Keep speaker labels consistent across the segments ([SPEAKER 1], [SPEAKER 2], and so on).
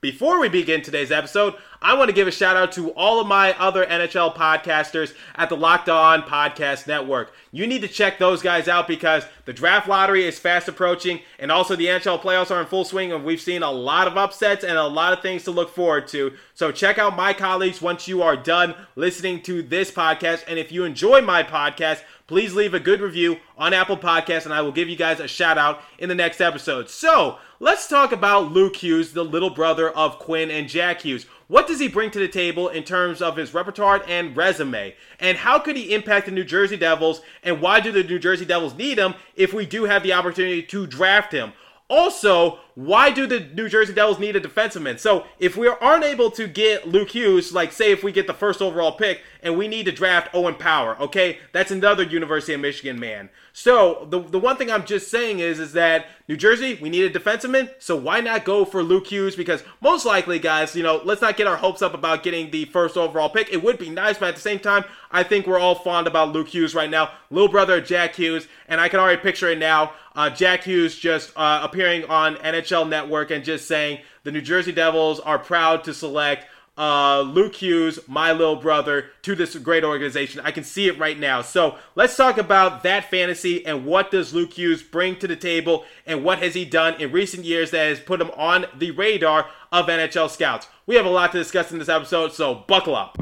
[SPEAKER 1] Before we begin today's episode, I want to give a shout out to all of my other NHL podcasters at the Locked On Podcast Network. You need to check those guys out because the draft lottery is fast approaching and also the NHL playoffs are in full swing and we've seen a lot of upsets and a lot of things to look forward to. So check out my colleagues once you are done listening to this podcast. And if you enjoy my podcast, please leave a good review on Apple Podcasts, and I will give you guys a shout out in the next episode. So, let's talk about Luke Hughes, the little brother of Quinn and Jack Hughes. What does he bring to the table in terms of his repertoire and resume? And how could he impact the New Jersey Devils? And why do the New Jersey Devils need him if we do have the opportunity to draft him? Also, why do the New Jersey Devils need a defenseman? So if we aren't able to get Luke Hughes, like say if we get the first overall pick and we need to draft Owen Power, okay, that's another University of Michigan man. So the the one thing I'm just saying is is that New Jersey, we need a defenseman, so why not go for Luke Hughes? Because most likely, guys, you know, let's not get our hopes up about getting the first overall pick. It would be nice, but at the same time, I think we're all fond about Luke Hughes right now, little brother Jack Hughes, and I can already picture it now. Uh, Jack Hughes just uh, appearing on NHL NHL Network and just saying the New Jersey Devils are proud to select uh, Luke Hughes, my little brother, to this great organization. I can see it right now. So let's talk about that fantasy and what does Luke Hughes bring to the table and what has he done in recent years that has put him on the radar of NHL scouts. We have a lot to discuss in this episode, so buckle up.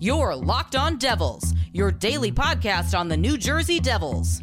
[SPEAKER 2] You're Locked On Devils, your daily podcast on the New Jersey Devils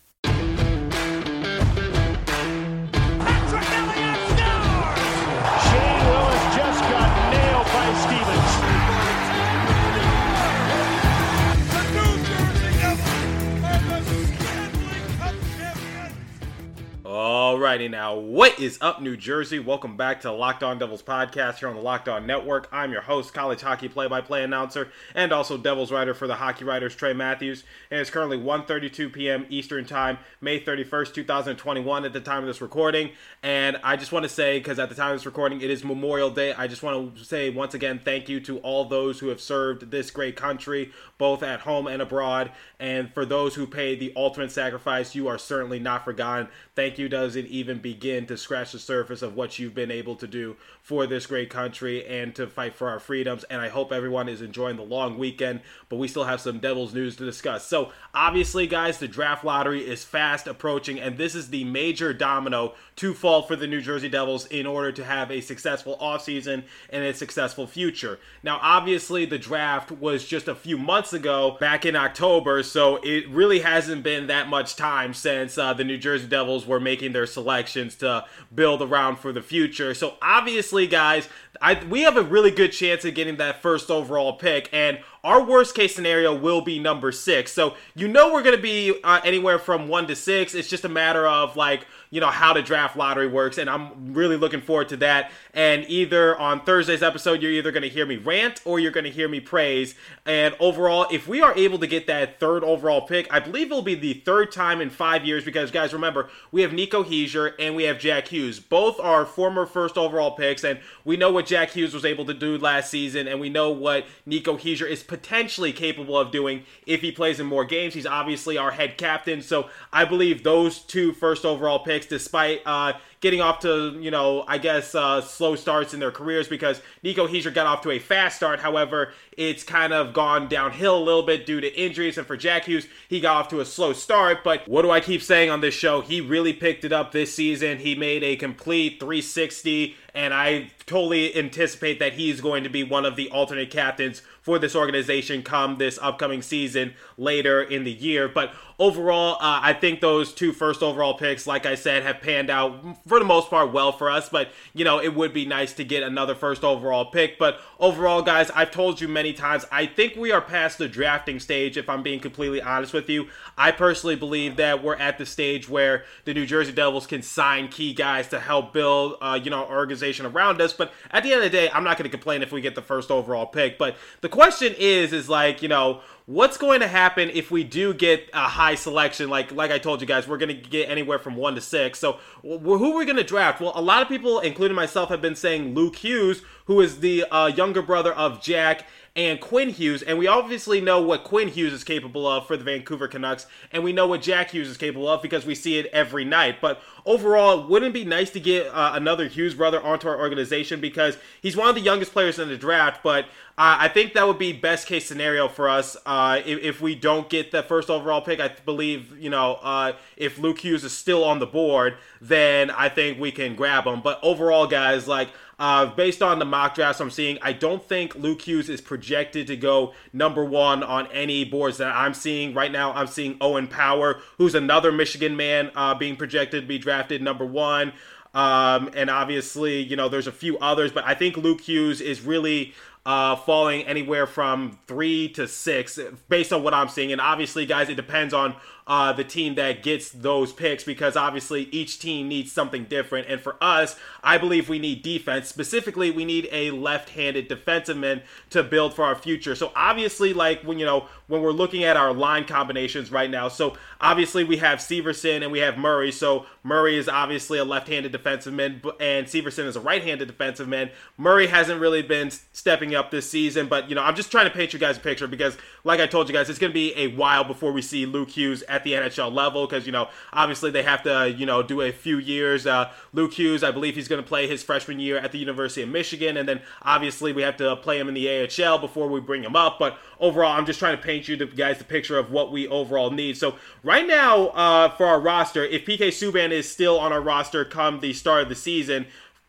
[SPEAKER 1] Alrighty now, what is up, New Jersey? Welcome back to Locked On Devils podcast here on the Locked On Network. I'm your host, college hockey play-by-play announcer, and also Devils writer for the Hockey Writers, Trey Matthews. And it's currently 1:32 p.m. Eastern Time, May 31st, 2021, at the time of this recording. And I just want to say, because at the time of this recording, it is Memorial Day. I just want to say once again, thank you to all those who have served this great country, both at home and abroad. And for those who paid the ultimate sacrifice, you are certainly not forgotten. Thank you doesn't even begin to scratch the surface of what you've been able to do for this great country and to fight for our freedoms. And I hope everyone is enjoying the long weekend, but we still have some Devils news to discuss. So, obviously, guys, the draft lottery is fast approaching, and this is the major domino to fall for the New Jersey Devils in order to have a successful offseason and a successful future. Now, obviously, the draft was just a few months ago, back in October, so it really hasn't been that much time since uh, the New Jersey Devils were making their selections to build around for the future. So, obviously, guys, I, we have a really good chance of getting that first overall pick, and our worst case scenario will be number six. So, you know, we're going to be uh, anywhere from one to six. It's just a matter of like, you know how the draft lottery works and i'm really looking forward to that and either on thursday's episode you're either going to hear me rant or you're going to hear me praise and overall if we are able to get that third overall pick i believe it'll be the third time in five years because guys remember we have nico hischier and we have jack hughes both are former first overall picks and we know what jack hughes was able to do last season and we know what nico hischier is potentially capable of doing if he plays in more games he's obviously our head captain so i believe those two first overall picks despite uh, getting off to, you know, I guess uh, slow starts in their careers because Nico Hischier got off to a fast start. However, it's kind of gone downhill a little bit due to injuries. And for Jack Hughes, he got off to a slow start. But what do I keep saying on this show? He really picked it up this season. He made a complete 360 and I totally anticipate that he's going to be one of the alternate captains for this organization come this upcoming season later in the year. But overall, uh, I think those two first overall picks, like I said, have panned out for the most part well for us. But, you know, it would be nice to get another first overall pick. But overall, guys, I've told you many times, I think we are past the drafting stage, if I'm being completely honest with you. I personally believe that we're at the stage where the New Jersey Devils can sign key guys to help build, uh, you know, organization around us. But at the end of the day, I'm not going to complain if we get the first overall pick. But the question is, is like, you know, what's going to happen if we do get a high selection? Like, like I told you guys, we're going to get anywhere from one to six. So, who are we going to draft? Well, a lot of people, including myself, have been saying Luke Hughes, who is the uh, younger brother of Jack and Quinn Hughes, and we obviously know what Quinn Hughes is capable of for the Vancouver Canucks, and we know what Jack Hughes is capable of because we see it every night. But overall, wouldn't it be nice to get uh, another Hughes brother onto our organization because he's one of the youngest players in the draft, but uh, I think that would be best case scenario for us uh, if, if, we don't get the first overall pick. I believe, you know, uh, if Luke Hughes is still on the board, then I think we can grab him. But overall, guys, like, uh, based on the mock drafts I'm seeing, I don't think Luke Hughes is projected to go number one on any boards that I'm seeing right now. I'm seeing Owen Power, who's another Michigan man, uh, being projected to be drafted number one. Um, and obviously, you know, there's a few others, but I think Luke Hughes is really uh, falling anywhere from three to six based on what I'm seeing. And obviously, guys, it depends on uh, the team that gets those picks because obviously each team needs something different. And for us, I believe we need defense. Specifically, we need a left-handed defensive man to build for our future. So obviously, like when you know when we're looking at our line combinations right now, so obviously we have Severson and we have Murray. So Murray is obviously a left-handed defensive man, and Severson is a right-handed defensive man. Murray hasn't really been stepping up this season, but you know I'm just trying to paint you guys a picture because, like I told you guys, it's going to be a while before we see Luke Hughes at the NHL level because you know obviously they have to you know do a few years. Uh, Luke Hughes, I believe he's going to play his freshman year at the University of Michigan, and then obviously we have to play him in the AHL before we bring him up. But overall, I'm just trying to paint you the guys the picture of what we overall need. So right now uh, for our roster, if PK Subban is still on our roster come the start of the season,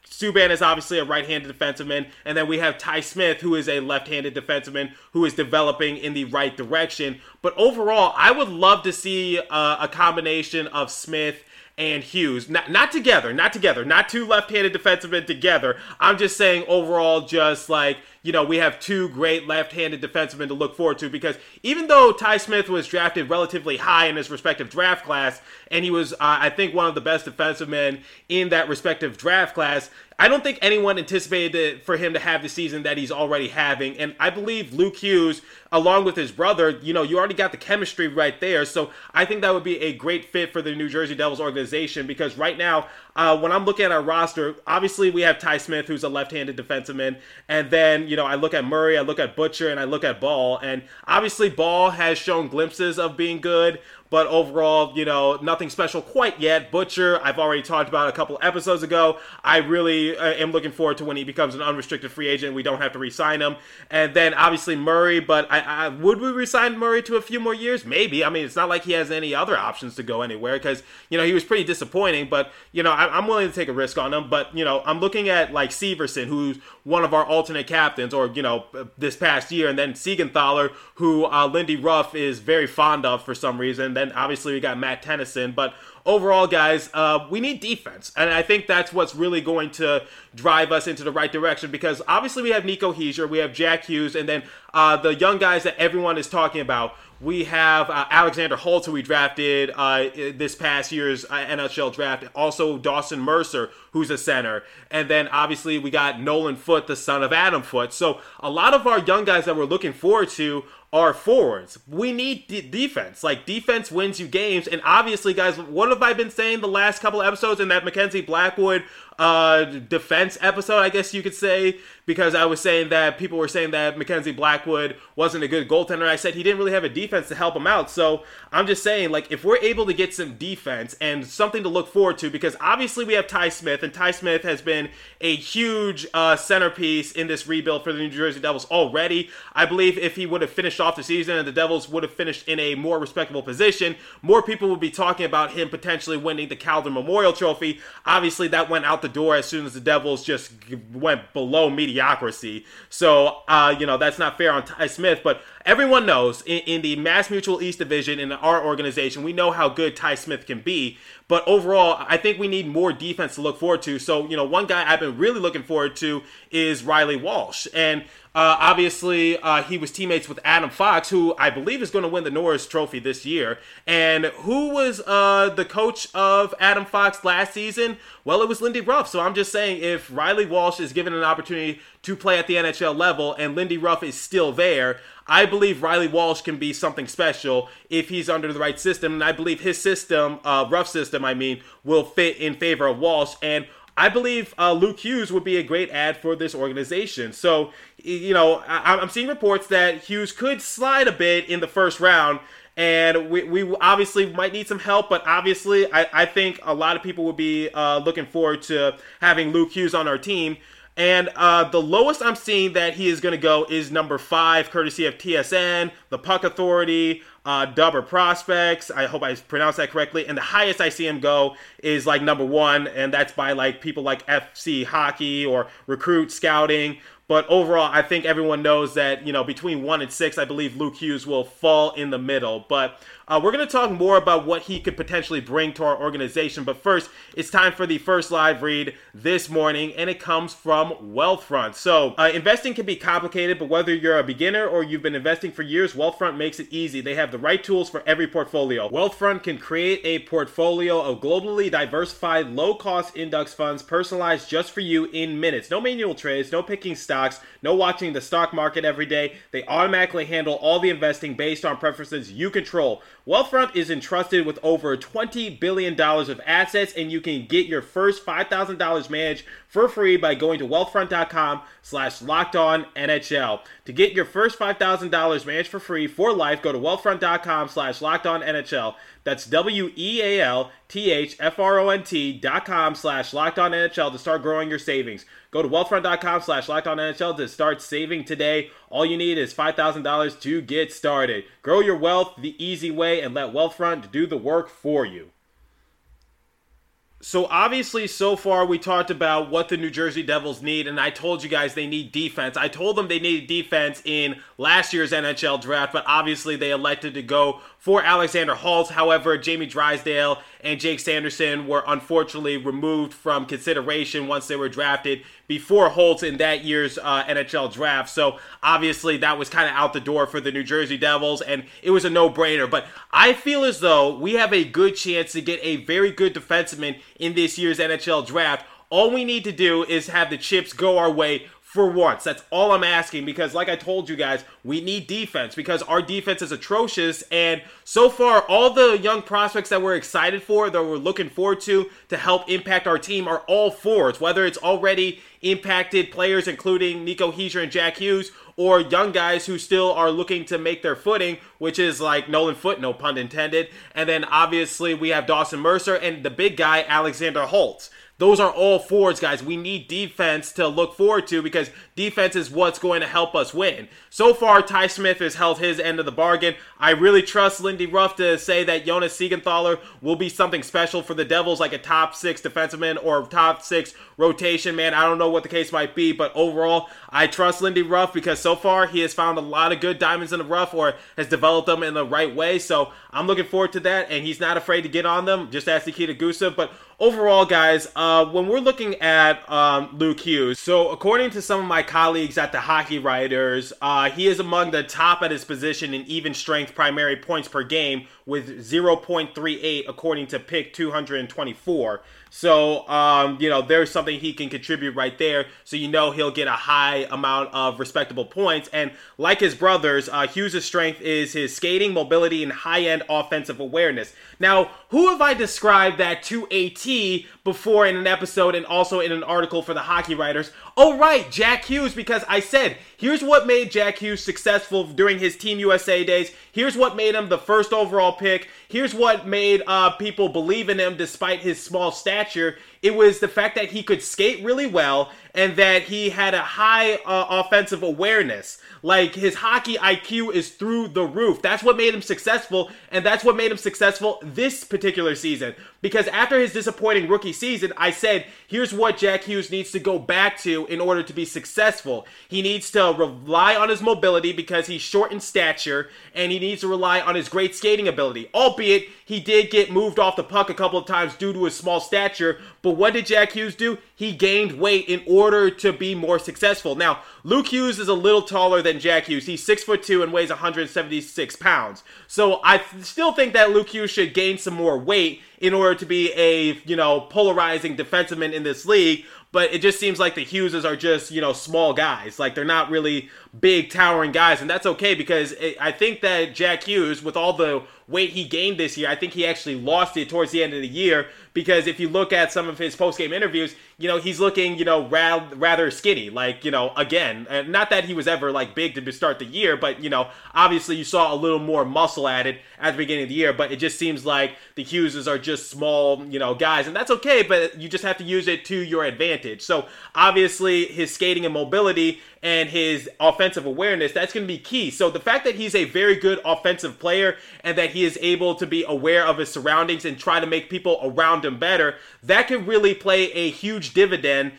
[SPEAKER 1] Subban is obviously a right-handed defenseman, and then we have Ty Smith, who is a left-handed defenseman who is developing in the right direction. But overall, I would love to see uh, a combination of Smith and Hughes, not not together, not together, not two left-handed defensemen together. I'm just saying overall, just like you know, we have two great left-handed defensemen to look forward to because even though Ty Smith was drafted relatively high in his respective draft class, and he was, uh, I think, one of the best defensive men in that respective draft class, I don't think anyone anticipated for him to have the season that he's already having. And I believe Luke Hughes, along with his brother, you know, you already got the chemistry right there. So I think that would be a great fit for the New Jersey Devils organization because right now, uh, when I'm looking at our roster, obviously we have Ty Smith, who's a left-handed defenseman, and then you know I look at Murray, I look at Butcher, and I look at Ball. and obviously Ball has shown glimpses of being good, but overall, you know, nothing special quite yet. Butcher, I've already talked about a couple episodes ago. I really uh, am looking forward to when he becomes an unrestricted free agent. We don't have to re-sign him, and then obviously Murray. But I, I would we re-sign Murray to a few more years? Maybe. I mean, it's not like he has any other options to go anywhere because you know he was pretty disappointing. But you know, I, am willing to take a risk on him. But you know, I'm looking at like Severson, who's one of our alternate captains, or you know, this past year, and then Siegenthaler, who uh, Lindy Ruff is very fond of for some reason then obviously we got Matt Tennyson. But overall, guys, uh, we need defense. And I think that's what's really going to drive us into the right direction because obviously we have Nico Hischier, we have Jack Hughes, and then uh, the young guys that everyone is talking about. We have uh, Alexander Holtz, who we drafted uh, this past year's uh, NHL draft. Also, Dawson Mercer, who's a center. And then obviously we got Nolan Foote, the son of Adam Foote. So a lot of our young guys that we're looking forward to are forwards. We need d- defense. Like defense wins you games. And obviously, guys, what have I been saying the last couple episodes in that Mackenzie Blackwood uh, defense episode, I guess you could say, because I was saying that people were saying that Mackenzie Blackwood wasn't a good goaltender. I said he didn't really have a defense to help him out. So I'm just saying, like, if we're able to get some defense and something to look forward to, because obviously we have Ty Smith, and Ty Smith has been a huge uh, centerpiece in this rebuild for the New Jersey Devils already. I believe if he would have finished off the season and the Devils would have finished in a more respectable position, more people would be talking about him potentially winning the Calder Memorial Trophy. Obviously, that went out the door as soon as the Devils just went below mediocrity. So, uh, you know, that's not fair on Ty Smith, but everyone knows in, in, the Mass Mutual East Division in our organization, we know how good Ty Smith can be. But overall, I think we need more defense to look forward to. So, you know, one guy I've been really looking forward to is Reilly Walsh. And uh, obviously, uh, he was teammates with Adam Fox, who I believe is going to win the Norris Trophy this year. And who was uh, the coach of Adam Fox last season? Well, it was Lindy Ruff. So I'm just saying, if Reilly Walsh is given an opportunity to play at the NHL level and Lindy Ruff is still there, I believe Reilly Walsh can be something special if he's under the right system. And I believe his system, uh, Ruff system, I mean, will fit in favor of Walsh. And I believe uh, Luke Hughes would be a great ad for this organization. So, you know, I, I'm seeing reports that Hughes could slide a bit in the first round. And we, we obviously might need some help, but obviously, I, I think a lot of people would be uh, looking forward to having Luke Hughes on our team. And uh, the lowest I'm seeing that he is going to go is number five, courtesy of TSN, the Puck Authority, uh, Dobber Prospects. I hope I pronounced that correctly. And the highest I see him go is like number one, and that's by like people like FC Hockey or Recruit Scouting. But overall, I think everyone knows that, you know, between one and six, I believe Luke Hughes will fall in the middle. But uh, we're going to talk more about what he could potentially bring to our organization. But first, it's time for the first live read this morning, and it comes from Wealthfront. So, uh, investing can be complicated, but whether you're a beginner or you've been investing for years, Wealthfront makes it easy. They have the right tools for every portfolio. Wealthfront can create a portfolio of globally diversified, low cost index funds personalized just for you in minutes. No manual trades, no picking stocks, no watching the stock market every day. They automatically handle all the investing based on preferences you control. Wealthfront is entrusted with over $20 billion of assets, and you can get your first $5,000 managed for free by going to wealthfront.com slash locked on NHL. To get your first $5,000 managed for free for life, go to wealthfront.com slash locked on NHL. That's W-E-A-L-T-H-F-R-O-N-T dot com slash locked on NHL to start growing your savings. Go to wealthfront.com slash locked on NHL to start saving today. All you need is $5,000 to get started. Grow your wealth the easy way and let Wealthfront do the work for you. So obviously, so far we talked about what the New Jersey Devils need, and I told you guys they need defense. I told them they needed defense in last year's NHL draft, but obviously they elected to go for Alexander Holtz. However, Jamie Drysdale and Jake Sanderson were unfortunately removed from consideration once they were drafted before Holtz in that year's uh, NHL draft. So obviously that was kind of out the door for the New Jersey Devils, and it was a no-brainer. But I feel as though we have a good chance to get a very good defenseman in this year's NHL draft. All we need to do is have the chips go our way for once. That's all I'm asking because, like I told you guys, we need defense because our defense is atrocious. And so far, all the young prospects that we're excited for, that we're looking forward to to help impact our team, are all forwards. Whether it's already impacted players, including Nico Hischier and Jack Hughes, or young guys who still are looking to make their footing, which is like Nolan Foote, no pun intended. And then obviously we have Dawson Mercer and the big guy, Alexander Holtz. Those are all forwards, guys. We need defense to look forward to because defense is what's going to help us win. So far, Ty Smith has held his end of the bargain. I really trust Lindy Ruff to say that Jonas Siegenthaler will be something special for the Devils, like a top six defenseman or top six rotation man. I don't know what the case might be, but overall, I trust Lindy Ruff because so far he has found a lot of good diamonds in the rough or has developed them in the right way. So I'm looking forward to that, and he's not afraid to get on them, just as Nikita Gusev. But overall, guys, uh, when we're looking at um, Luke Hughes, so according to some of my colleagues at the Hockey Writers, uh, he is among the top at his position in even strength primary points per game with 0.38 according to pick 224. So, um, you know, there's something he can contribute right there. So, you know, he'll get a high amount of respectable points. And like his brothers, uh, Hughes' strength is his skating, mobility, and high end offensive awareness. Now, who have I described that to a T before in an episode and also in an article for the hockey writers? Oh, right, Jack Hughes, because I said, here's what made Jack Hughes successful during his Team USA days. Here's what made him the first overall pick. Here's what made uh, people believe in him despite his small stature. It was the fact that he could skate really well and that he had a high uh, offensive awareness. Like his hockey IQ is through the roof. That's what made him successful, and that's what made him successful this particular season. Because after his disappointing rookie season, I said, here's what Jack Hughes needs to go back to in order to be successful. He needs to rely on his mobility because he's short in stature, and he needs to rely on his great skating ability. Albeit, he did get moved off the puck a couple of times due to his small stature, but what did Jack Hughes do? He gained weight in order to be more successful. Now, Luke Hughes is a little taller than Jack Hughes. He's six foot two and weighs 176 pounds. So I still think that Luke Hughes should gain some more weight in order to be a you know polarizing defenseman in this league. But it just seems like the Hugheses are just you know small guys. Like they're not really big towering guys, and that's okay because it, I think that Jack Hughes, with all the weight he gained this year, I think he actually lost it towards the end of the year because if you look at some of his post game interviews, you know he's looking you know rather rather skinny. Like you know again, not that he was ever like big to start the year, but you know obviously you saw a little more muscle added at the beginning of the year. But it just seems like the Hugheses are just small you know guys, and that's okay. But you just have to use it to your advantage. So obviously his skating and mobility and his offensive awareness, that's going to be key. So the fact that he's a very good offensive player and that he is able to be aware of his surroundings and try to make people around him better, that can really play a huge dividend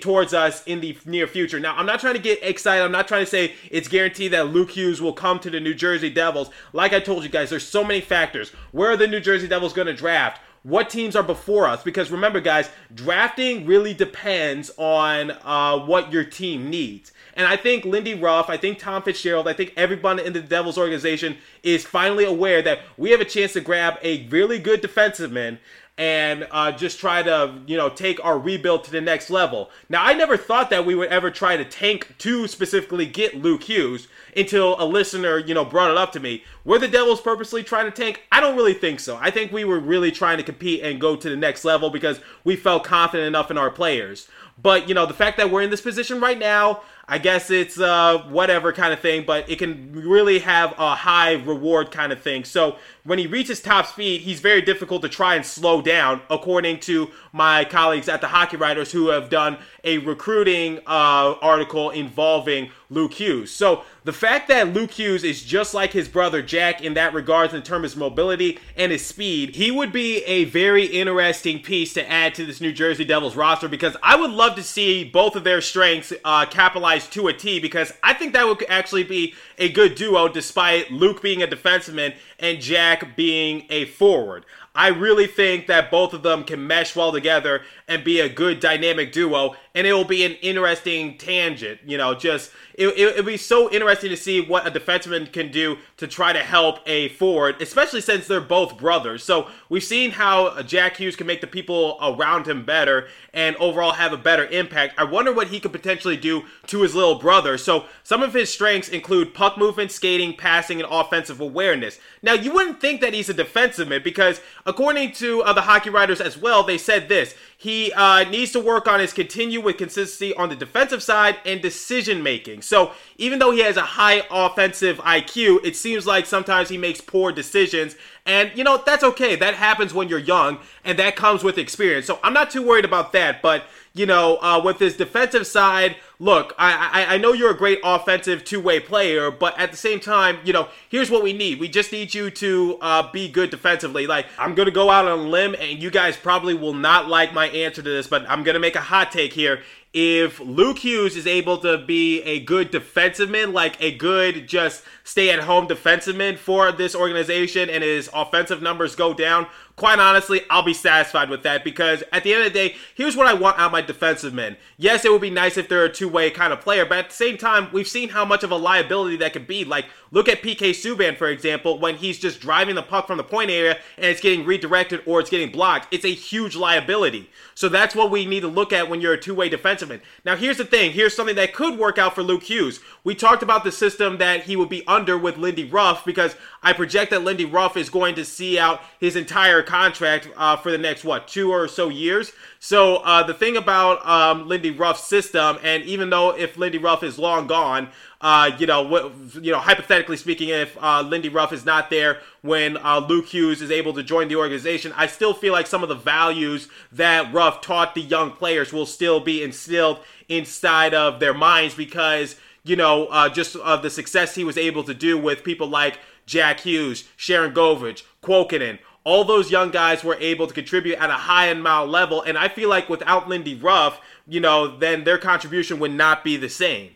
[SPEAKER 1] towards us in the near future. Now, I'm not trying to get excited. I'm not trying to say it's guaranteed that Luke Hughes will come to the New Jersey Devils. Like I told you guys, there's so many factors. Where are the New Jersey Devils going to draft? What teams are before us because remember guys drafting really depends on uh, what your team needs. And I think Lindy Ruff, I think Tom Fitzgerald, I think everyone in the Devils organization is finally aware that we have a chance to grab a really good defenseman and uh, just try to you know take our rebuild to the next level. Now I never thought that we would ever try to tank to specifically get Luke Hughes until a listener you know brought it up to me. Were the Devils purposely trying to tank? I don't really think so. I think we were really trying to compete and go to the next level because we felt confident enough in our players. But you know the fact that we're in this position right now, I guess it's uh, whatever kind of thing, but it can really have a high reward kind of thing. So when he reaches top speed, he's very difficult to try and slow down, according to my colleagues at the Hockey Writers who have done a recruiting uh, article involving Luke Hughes. So the fact that Luke Hughes is just like his brother Jack in that regards in terms of mobility and his speed, he would be a very interesting piece to add to this New Jersey Devils roster because I would love to see both of their strengths uh, capitalized to a T because I think that would actually be a good duo despite Luke being a defenseman and Jack being a forward. I really think that both of them can mesh well together and be a good dynamic duo, and it will be an interesting tangent. You know, just it, it, will be so interesting to see what a defenseman can do to try to help a forward, especially since they're both brothers. So we've seen how Jack Hughes can make the people around him better and overall have a better impact. I wonder what he could potentially do to his little brother. So some of his strengths include puck movement, skating, passing, and offensive awareness. Now you wouldn't think that he's a defenseman because according to uh, the hockey writers as well, they said this. He uh, needs to work on his continue with consistency on the defensive side and decision making. So even though he has a high offensive IQ, it seems like sometimes he makes poor decisions. And, you know, that's okay. That happens when you're young, and that comes with experience. So I'm not too worried about that. But, you know, uh, with his defensive side, look, I, I, I know you're a great offensive two way player, but at the same time, you know, here's what we need. We just need you to uh, be good defensively. Like, I'm going to go out on a limb, and you guys probably will not like my answer to this, but I'm going to make a hot take here if Luke Hughes is able to be a good defenseman, like a good just stay at home defenseman for this organization and his offensive numbers go down, quite honestly, I'll be satisfied with that because at the end of the day, here's what I want out of my defensive men. Yes, it would be nice if they're a two way kind of player, but at the same time, we've seen how much of a liability that could be. Like, look at PK Subban, for example, when he's just driving the puck from the point area and it's getting redirected or it's getting blocked. It's a huge liability. So that's what we need to look at when you're a two way defenseman. Now, here's the thing here's something that could work out for Luke Hughes. We talked about the system that he would be under with Lindy Ruff because I project that Lindy Ruff is going to see out his entire contract uh, for the next, what, two or so years. So uh, the thing about um, Lindy Ruff's system, and even though if Lindy Ruff is long gone, uh, you know, you know, hypothetically speaking, if uh, Lindy Ruff is not there when uh, Luke Hughes is able to join the organization, I still feel like some of the values that Ruff taught the young players will still be instilled inside of their minds because you know, uh, just uh, the success he was able to do with people like Jack Hughes, Sharangovich, Kuokkanen. All those young guys were able to contribute at a high and mild level, and I feel like without Lindy Ruff, you know, then their contribution would not be the same.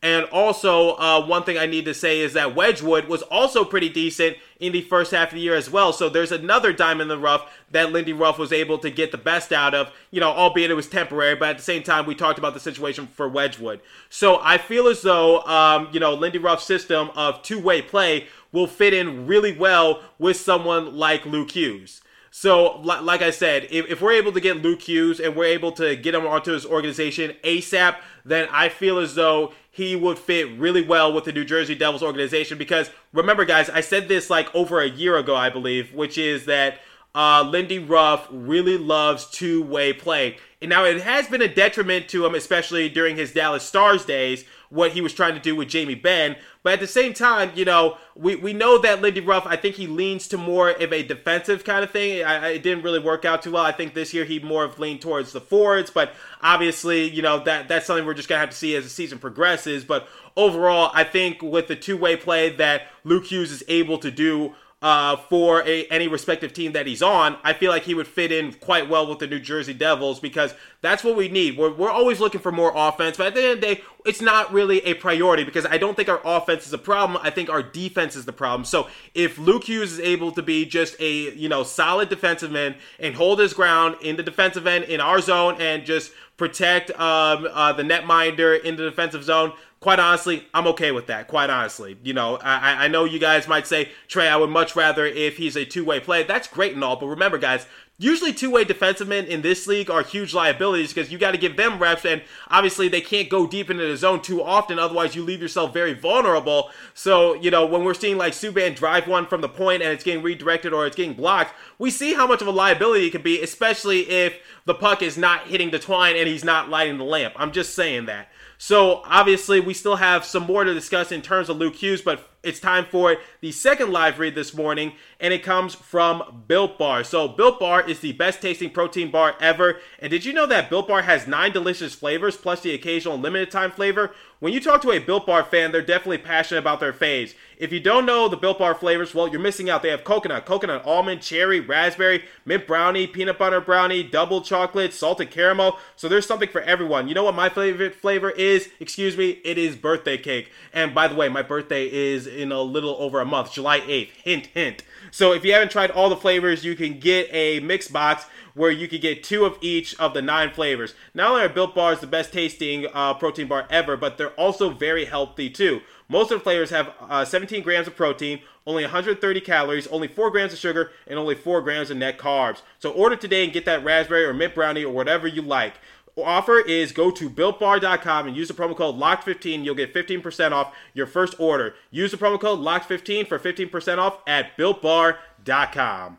[SPEAKER 1] And also, uh, one thing I need to say is that Wedgewood was also pretty decent in the first half of the year as well. So there's another diamond in the rough that Lindy Ruff was able to get the best out of, you know, albeit it was temporary, but at the same time, we talked about the situation for Wedgewood. So I feel as though, um, you know, Lindy Ruff's system of two way play will fit in really well with someone like Luke Hughes. So, like I said, if, if we're able to get Luke Hughes and we're able to get him onto his organization ASAP, then I feel as though he would fit really well with the New Jersey Devils organization. Because remember, guys, I said this like over a year ago, I believe, which is that uh, Lindy Ruff really loves two way play. And now it has been a detriment to him, especially during his Dallas Stars days, what he was trying to do with Jamie Benn. But at the same time, you know, we, we know that Lindy Ruff, I think he leans to more of a defensive kind of thing. I, it didn't really work out too well. I think this year he more of leaned towards the forwards, but obviously, you know, that that's something we're just gonna have to see as the season progresses. But overall, I think with the two way play that Luke Hughes is able to do uh, for a, any respective team that he's on, I feel like he would fit in quite well with the New Jersey Devils because that's what we need. We're, we're always looking for more offense, but at the end of the day, it's not really a priority because I don't think our offense is a problem. I think our defense is the problem. So if Luke Hughes is able to be just a you know solid defensive man and hold his ground in the defensive end in our zone and just protect um, uh, the netminder in the defensive zone, quite honestly, I'm okay with that. Quite honestly, you know, I, I know you guys might say, Trey, I would much rather if he's a two way play. That's great and all, but remember, guys, usually two way defensive men in this league are huge liabilities because you got to give them reps, and obviously they can't go deep into the zone too often. Otherwise, you leave yourself very vulnerable. So, you know, when we're seeing like Subban drive one from the point and it's getting redirected or it's getting blocked, we see how much of a liability it can be, especially if the puck is not hitting the twine and he's not lighting the lamp. I'm just saying that. So obviously, we still have some more to discuss in terms of Luke Hughes, but it's time for the second live read this morning, and it comes from Built Bar. So, Built Bar is the best tasting protein bar ever. And did you know that Built Bar has nine delicious flavors plus the occasional limited time flavor? When you talk to a Built Bar fan, they're definitely passionate about their faves. If you don't know the Built Bar flavors, well, you're missing out. They have coconut, coconut almond, cherry, raspberry, mint brownie, peanut butter brownie, double chocolate, salted caramel. So there's something for everyone. You know what my favorite flavor is? Excuse me, it is birthday cake. And by the way, my birthday is in a little over a month, July 8th. Hint, hint. So if you haven't tried all the flavors, you can get a mix box where you can get two of each of the nine flavors. Not only are Built Bars the best tasting uh, protein bar ever, but they're also very healthy too. Most of the flavors have uh, 17 grams of protein, only 130 calories, only 4 grams of sugar, and only 4 grams of net carbs. So order today and get that raspberry or mint brownie or whatever you like. Offer is go to builtbar.com and use the promo code LOCKED15. You'll get 15% off your first order. Use the promo code LOCKED15 for 15% off at builtbar.com.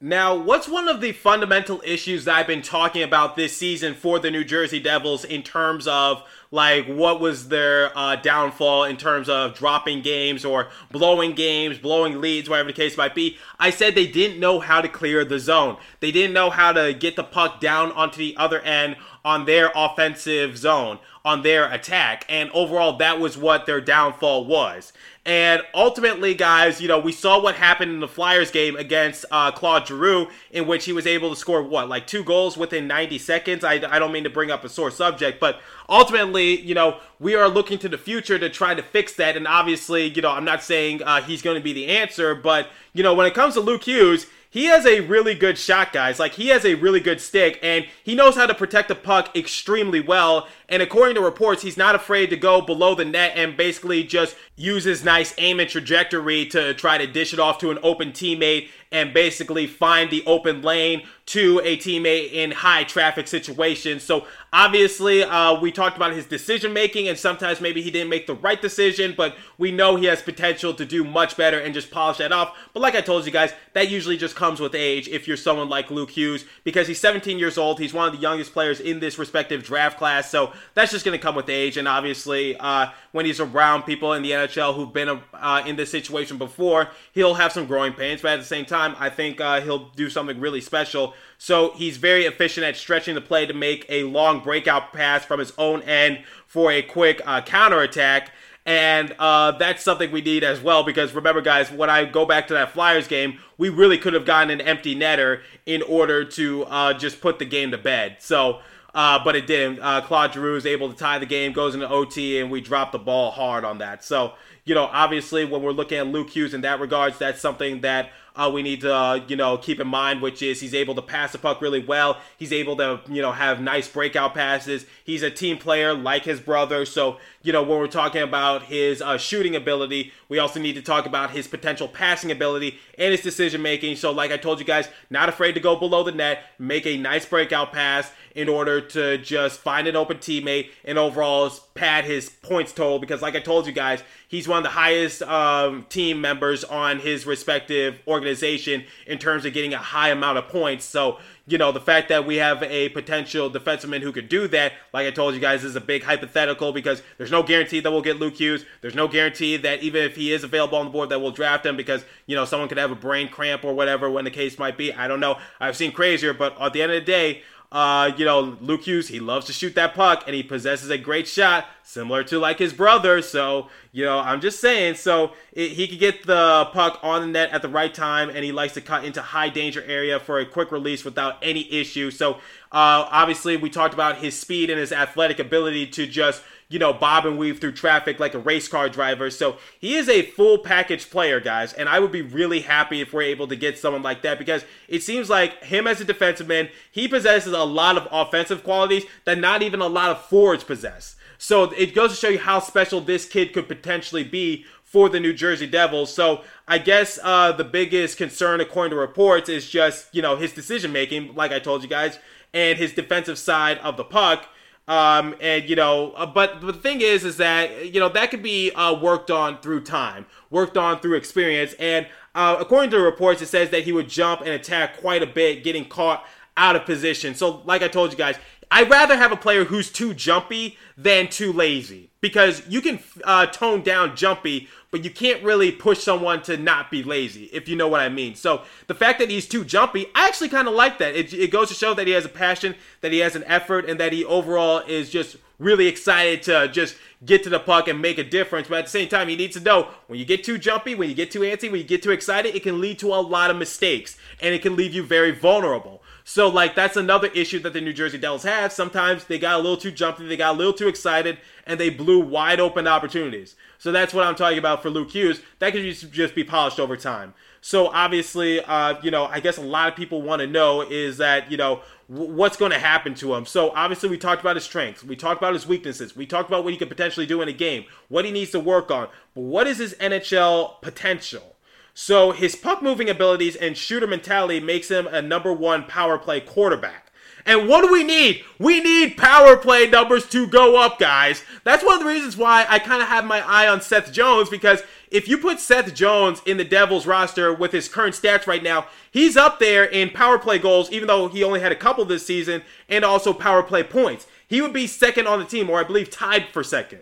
[SPEAKER 1] Now, what's one of the fundamental issues that I've been talking about this season for the New Jersey Devils in terms of like what was their uh, downfall in terms of dropping games or blowing games, blowing leads, whatever the case might be? I said they didn't know how to clear the zone. They didn't know how to get the puck down onto the other end on their offensive zone, on their attack. And overall, that was what their downfall was. And ultimately, guys, you know, we saw what happened in the Flyers game against uh, Claude Giroux, in which he was able to score, what, like two goals within 90 seconds? I, I don't mean to bring up a sore subject, but ultimately, you know, we are looking to the future to try to fix that. And obviously, you know, I'm not saying uh, he's going to be the answer, but, you know, when it comes to Luke Hughes, he has a really good shot, guys. Like, he has a really good stick, and he knows how to protect the puck extremely well. And according to reports, he's not afraid to go below the net and basically just use his nice aim and trajectory to try to dish it off to an open teammate and basically find the open lane to a teammate in high traffic situations. So obviously, uh, we talked about his decision making, and sometimes maybe he didn't make the right decision, but we know he has potential to do much better and just polish that off. But like I told you guys, that usually just comes with age if you're someone like Luke Hughes because he's 17 years old. He's one of the youngest players in this respective draft class. So that's just going to come with age. And obviously, uh, when he's around people in the NHL who've been uh, in this situation before, he'll have some growing pains. But at the same time, I think uh, he'll do something really special. So he's very efficient at stretching the play to make a long breakout pass from his own end for a quick uh, counterattack. And uh, that's something we need as well because remember, guys, when I go back to that Flyers game, we really could have gotten an empty netter in order to uh, just put the game to bed. So uh, but it didn't. Uh, Claude Giroux is able to tie the game, goes into OT, and we drop the ball hard on that. So, you know, obviously, when we're looking at Luke Hughes in that regards, that's something that uh, we need to, you know, keep in mind, which is he's able to pass the puck really well. He's able to, you know, have nice breakout passes. He's a team player like his brother. So, you you know, when we're talking about his uh, shooting ability, we also need to talk about his potential passing ability and his decision making. So, like I told you guys, not afraid to go below the net, make a nice breakout pass in order to just find an open teammate and overall pad his points total. Because, like I told you guys, he's one of the highest um, team members on his respective organization in terms of getting a high amount of points. So, you know, the fact that we have a potential defenseman who could do that, like I told you guys, is a big hypothetical because there's no guarantee that we'll get Luke Hughes. There's no guarantee that even if he is available on the board that we'll draft him because, you know, someone could have a brain cramp or whatever when the case might be. I don't know. I've seen crazier, but at the end of the day, uh, you know, Luke Hughes, he loves to shoot that puck and he possesses a great shot, similar to like his brother. So, you know, I'm just saying. So it, he could get the puck on the net at the right time and he likes to cut into high danger area for a quick release without any issue. So, uh, obviously, we talked about his speed and his athletic ability to just you know, bob and weave through traffic like a race car driver. So he is a full package player, guys. And I would be really happy if we're able to get someone like that because it seems like him as a defensive man, he possesses a lot of offensive qualities that not even a lot of forwards possess. So it goes to show you how special this kid could potentially be for the New Jersey Devils. So I guess uh, the biggest concern, according to reports, is just you know his decision making, like I told you guys, and his defensive side of the puck. Um, and you know, uh, but, but the thing is, is that you know that could be uh, worked on through time, worked on through experience. And uh, according to the reports, it says that he would jump and attack quite a bit, getting caught out of position. So, like I told you guys, I'd rather have a player who's too jumpy than too lazy because you can uh, tone down jumpy, but you can't really push someone to not be lazy, if you know what I mean. So the fact that he's too jumpy, I actually kind of like that. It, it goes to show that he has a passion, that he has an effort, and that he overall is just really excited to just get to the puck and make a difference. But at the same time, he needs to know when you get too jumpy, when you get too antsy, when you get too excited, it can lead to a lot of mistakes and it can leave you very vulnerable. So, like, that's another issue that the New Jersey Devils have. Sometimes they got a little too jumpy, they got a little too excited, and they blew wide open opportunities. So, that's what I'm talking about for Luke Hughes. That could just be polished over time. So, obviously, uh, you know, I guess a lot of people want to know is that, you know, what's going to happen to him. So, obviously, we talked about his strengths, we talked about his weaknesses, we talked about what he could potentially do in a game, what he needs to work on. But what is his NHL potential? So his puck moving abilities and shooter mentality makes him a number one power play quarterback. And what do we need? We need power play numbers to go up, guys. That's one of the reasons why I kind of have my eye on Seth Jones because if you put Seth Jones in the Devils roster with his current stats right now, he's up there in power play goals, even though he only had a couple this season, and also power play points. He would be second on the team, or I believe tied for second.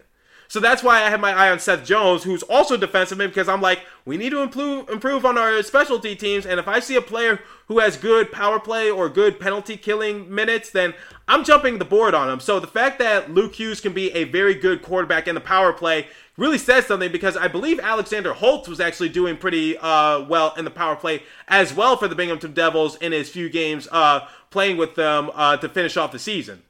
[SPEAKER 1] So that's why I have my eye on Seth Jones, who's also defensive man, because I'm like, we need to improve improve on our specialty teams. And if I see a player who has good power play or good penalty killing minutes, then I'm jumping the board on him. So the fact that Luke Hughes can be a very good quarterback in the power play really says something because I believe Alexander Holtz was actually doing pretty uh, well in the power play as well for the Binghamton Devils in his few games uh, playing with them uh, to finish off the season.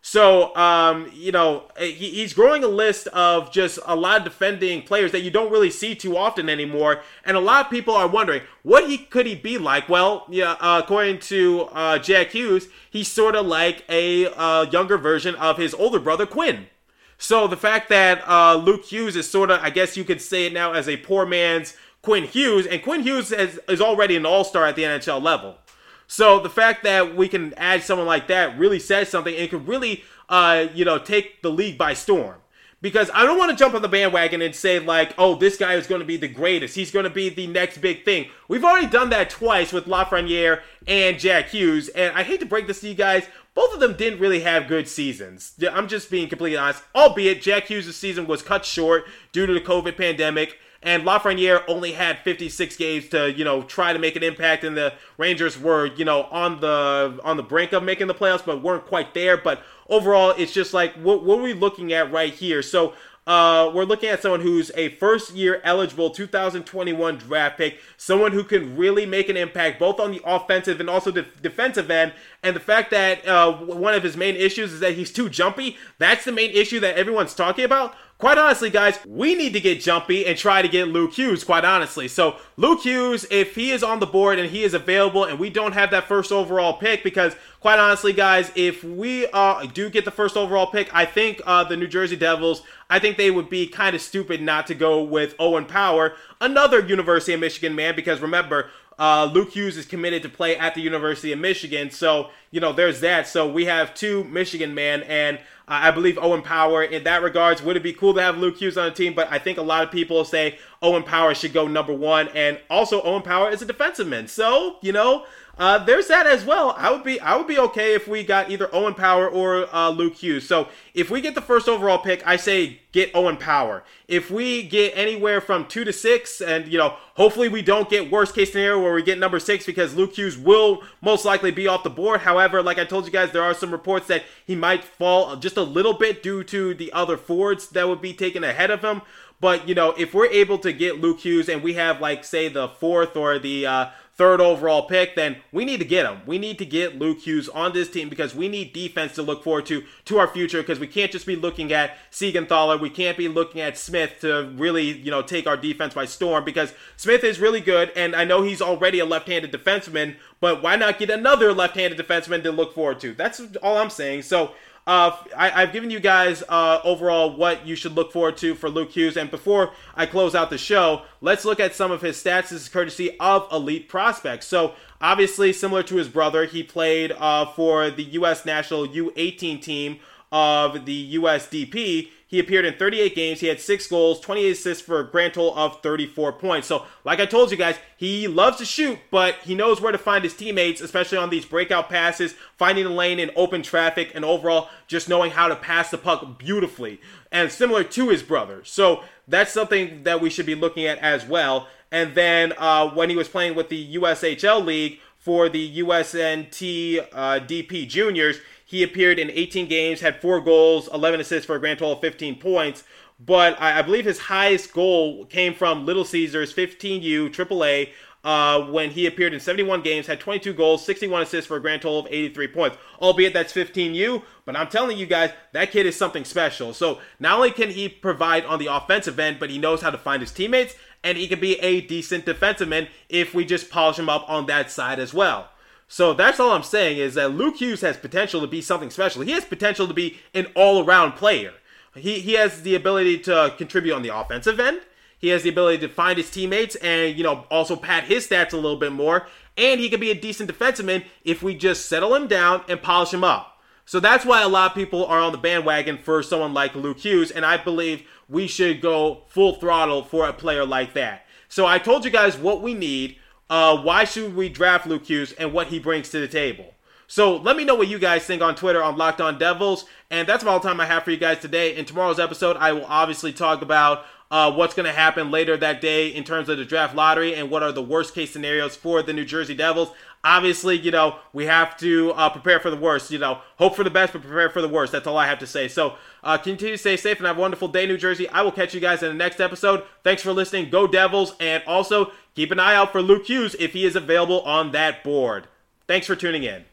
[SPEAKER 1] So, um, you know, he, he's growing a list of just a lot of defending players that you don't really see too often anymore. And a lot of people are wondering, what he could he be like? Well, yeah, uh, according to uh, Jack Hughes, he's sort of like a uh, younger version of his older brother, Quinn. So the fact that uh, Luke Hughes is sort of, I guess you could say it now, as a poor man's Quinn Hughes, and Quinn Hughes has, is already an all star at the NHL level. So the fact that we can add someone like that really says something and could really, uh, you know, take the league by storm. Because I don't want to jump on the bandwagon and say like, oh, this guy is going to be the greatest. He's going to be the next big thing. We've already done that twice with Lafreniere and Jack Hughes, and I hate to break this to you guys, both of them didn't really have good seasons. I'm just being completely honest. Albeit Jack Hughes' season was cut short due to the COVID pandemic and Lafreniere only had 56 games to you know try to make an impact, and the Rangers were you know on the on the brink of making the playoffs, but weren't quite there. But overall, it's just like what, what are we looking at right here? So. Uh, we're looking at someone who's a first year eligible 2021 draft pick, someone who can really make an impact both on the offensive and also the defensive end. And the fact that uh, one of his main issues is that he's too jumpy, that's the main issue that everyone's talking about. Quite honestly, guys, we need to get jumpy and try to get Luke Hughes, quite honestly. So, Luke Hughes, if he is on the board and he is available and we don't have that first overall pick, because quite honestly, guys, if we uh, do get the first overall pick, I think uh, the New Jersey Devils, I think they would be kind of stupid not to go with Owen Power, another University of Michigan man, because remember, uh, Luke Hughes is committed to play at the University of Michigan. So, you know, there's that. So we have two Michigan men, and I believe Owen Power in that regards. Would it be cool to have Luke Hughes on the team? But I think a lot of people say Owen Power should go number one. And also, Owen Power is a defensive man. So, you know, uh, there's that as well. I would be I would be okay if we got either Owen Power or uh, Luke Hughes. So if we get the first overall pick, I say get Owen Power. If we get anywhere from two to six, and you know, hopefully we don't get worst case scenario where we get number six because Luke Hughes will most likely be off the board. However, like I told you guys, there are some reports that he might fall just a little bit due to the other Fords that would be taken ahead of him. But you know, if we're able to get Luke Hughes and we have like say the fourth or the uh, third overall pick, then we need to get him. We need to get Luke Hughes on this team because we need defense to look forward to to our future because we can't just be looking at Siegenthaler. We can't be looking at Smith to really, you know, take our defense by storm because Smith is really good and I know he's already a left-handed defenseman, but why not get another left-handed defenseman to look forward to? That's all I'm saying. So uh, I, have given you guys uh, overall what you should look forward to for Luke Hughes. And before I close out the show, let's look at some of his stats. This is courtesy of Elite Prospects. So, obviously, similar to his brother, he played uh, for the U.S. national U18 team of the USDP. He appeared in 38 games. He had six goals, 28 assists for a grand total of 34 points. So, like I told you guys, he loves to shoot, but he knows where to find his teammates, especially on these breakout passes, finding the lane in open traffic, and overall just knowing how to pass the puck beautifully. And similar to his brother. So, that's something that we should be looking at as well. And then uh, when he was playing with the USHL League for the USNT uh, DP Juniors, he appeared in 18 games, had four goals, 11 assists for a grand total of 15 points. But I, I believe his highest goal came from Little Caesars 15U AAA uh, when he appeared in 71 games, had 22 goals, 61 assists for a grand total of 83 points. Albeit that's 15U, but I'm telling you guys, that kid is something special. So not only can he provide on the offensive end, but he knows how to find his teammates, and he can be a decent defenseman if we just polish him up on that side as well. So that's all I'm saying is that Luke Hughes has potential to be something special. He has potential to be an all-around player. He he has the ability to contribute on the offensive end. He has the ability to find his teammates and you know also pad his stats a little bit more. And he could be a decent defenseman if we just settle him down and polish him up. So that's why a lot of people are on the bandwagon for someone like Luke Hughes, and I believe we should go full throttle for a player like that. So I told you guys what we need uh, why should we draft Luke Hughes and what he brings to the table. So let me know what you guys think on Twitter on Locked On Devils. And that's all the time I have for you guys today. In tomorrow's episode, I will obviously talk about uh, what's going to happen later that day in terms of the draft lottery and what are the worst case scenarios for the New Jersey Devils. Obviously, you know, we have to uh, prepare for the worst. You know, hope for the best, but prepare for the worst. That's all I have to say. So uh, continue to stay safe and have a wonderful day, New Jersey. I will catch you guys in the next episode. Thanks for listening. Go Devils. And also keep an eye out for Luke Hughes if he is available on that board. Thanks for tuning in.